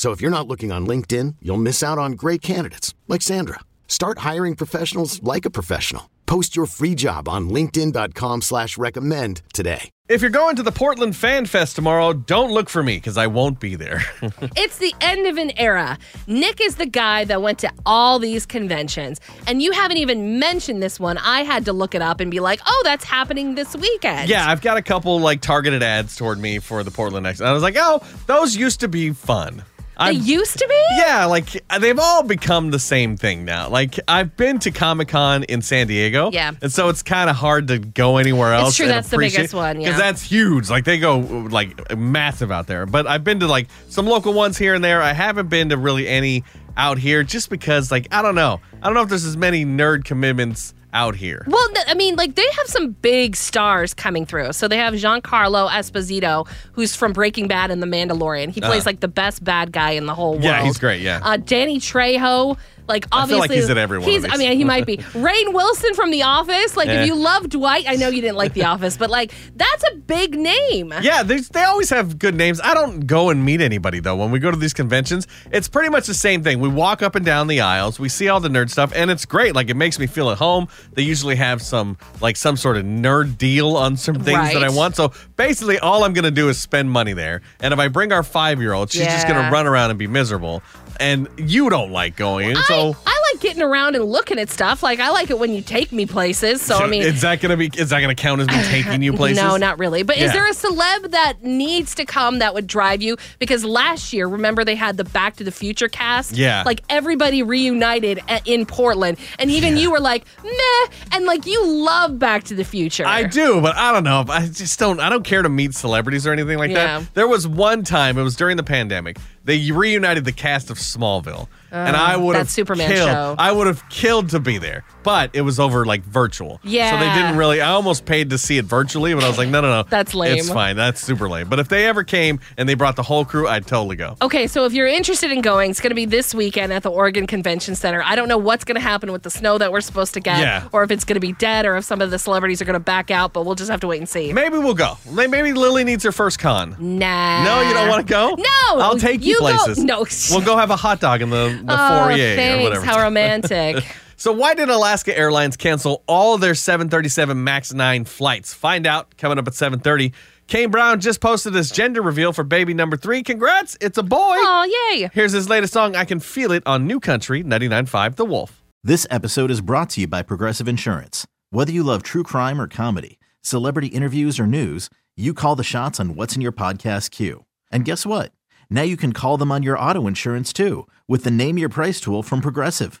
So if you're not looking on LinkedIn, you'll miss out on great candidates like Sandra. Start hiring professionals like a professional. Post your free job on LinkedIn.com slash recommend today. If you're going to the Portland Fan Fest tomorrow, don't look for me because I won't be there. It's the end of an era. Nick is the guy that went to all these conventions, and you haven't even mentioned this one. I had to look it up and be like, oh, that's happening this weekend. yeah, I've got a couple like targeted ads toward me for the Portland X. And I was like, oh, those used to be fun. They I've- used to be? Yeah, like uh, they've all become the same thing now. Like I've been to Comic Con in San Diego, Yeah. and so it's kind of hard to go anywhere else. It's true, that's the biggest one, yeah. because that's huge. Like they go uh, like massive out there. But I've been to like some local ones here and there. I haven't been to really any out here, just because like I don't know. I don't know if there's as many nerd commitments out here. Well, I mean, like they have some big stars coming through. So they have Giancarlo Esposito, who's from Breaking Bad and The Mandalorian. He plays like the best bad guy in the whole world. Uh. Yeah, he's great, yeah. Uh, Danny Trejo, like I obviously, feel like he's at every one of He's, I mean, he might be. Rainn Wilson from The Office. Like, Eh. if you love Dwight, I know you didn't like The Office, but like that's a big name. Yeah, they, they always have good names. I don't go and meet anybody though. When we go to these conventions, it's pretty much the same thing. We walk up and down the aisles, we see all the nerd stuff, and it's great. Like it makes me feel at home. They usually have some like some sort of nerd deal on some things that I want. So basically, all I'm gonna do is spend money there. And if I bring our five year old, she's just gonna run around and be miserable. And you don't like going, so. I, I like getting around and looking at stuff. Like I like it when you take me places. So I mean, is that gonna be? Is that gonna count as me taking you places? No, not really. But is there a celeb that needs to come that would drive you? Because last year, remember they had the Back to the Future cast? Yeah. Like everybody reunited a- in Portland. And even you were like, meh. And like you love Back to the Future. I do, but I don't know. I just don't. I don't care to meet celebrities or anything like Yeah. that. There was one time. It was during the pandemic. They reunited the cast of Smallville, and uh, I would that have Superman killed, show. I would have killed to be there, but it was over like virtual. Yeah. So they didn't really. I almost paid to see it virtually, but I was like, no, no, no, That's lame. It's fine. That's super lame. But if they ever came and they brought the whole crew, I'd totally go. Okay, so if you're interested in going, it's going to be this weekend at the Oregon Convention Center. I don't know what's going to happen with the snow that we're supposed to get, Yeah. or if it's going to be dead, or if some of the celebrities are going to back out, but we'll just have to wait and see. Maybe we'll go. Maybe Lily needs her first con. Nah. No, you don't want to go? No. I'll take you, You go- places. no. We'll go have a hot dog in the, the Oh, foyer thanks. or whatever. How romantic. So why did Alaska Airlines cancel all their 737 MAX 9 flights? Find out coming up at 7:30. Kane Brown just posted his gender reveal for baby number 3. Congrats, it's a boy. oh, yay. Here's his latest song I can feel it on New Country 99.5 The Wolf. This episode is brought to you by Progressive Insurance. Whether you love true crime or comedy, celebrity interviews or news, you call the shots on what's in your podcast queue. And guess what? Now you can call them on your auto insurance too with the Name Your Price tool from Progressive.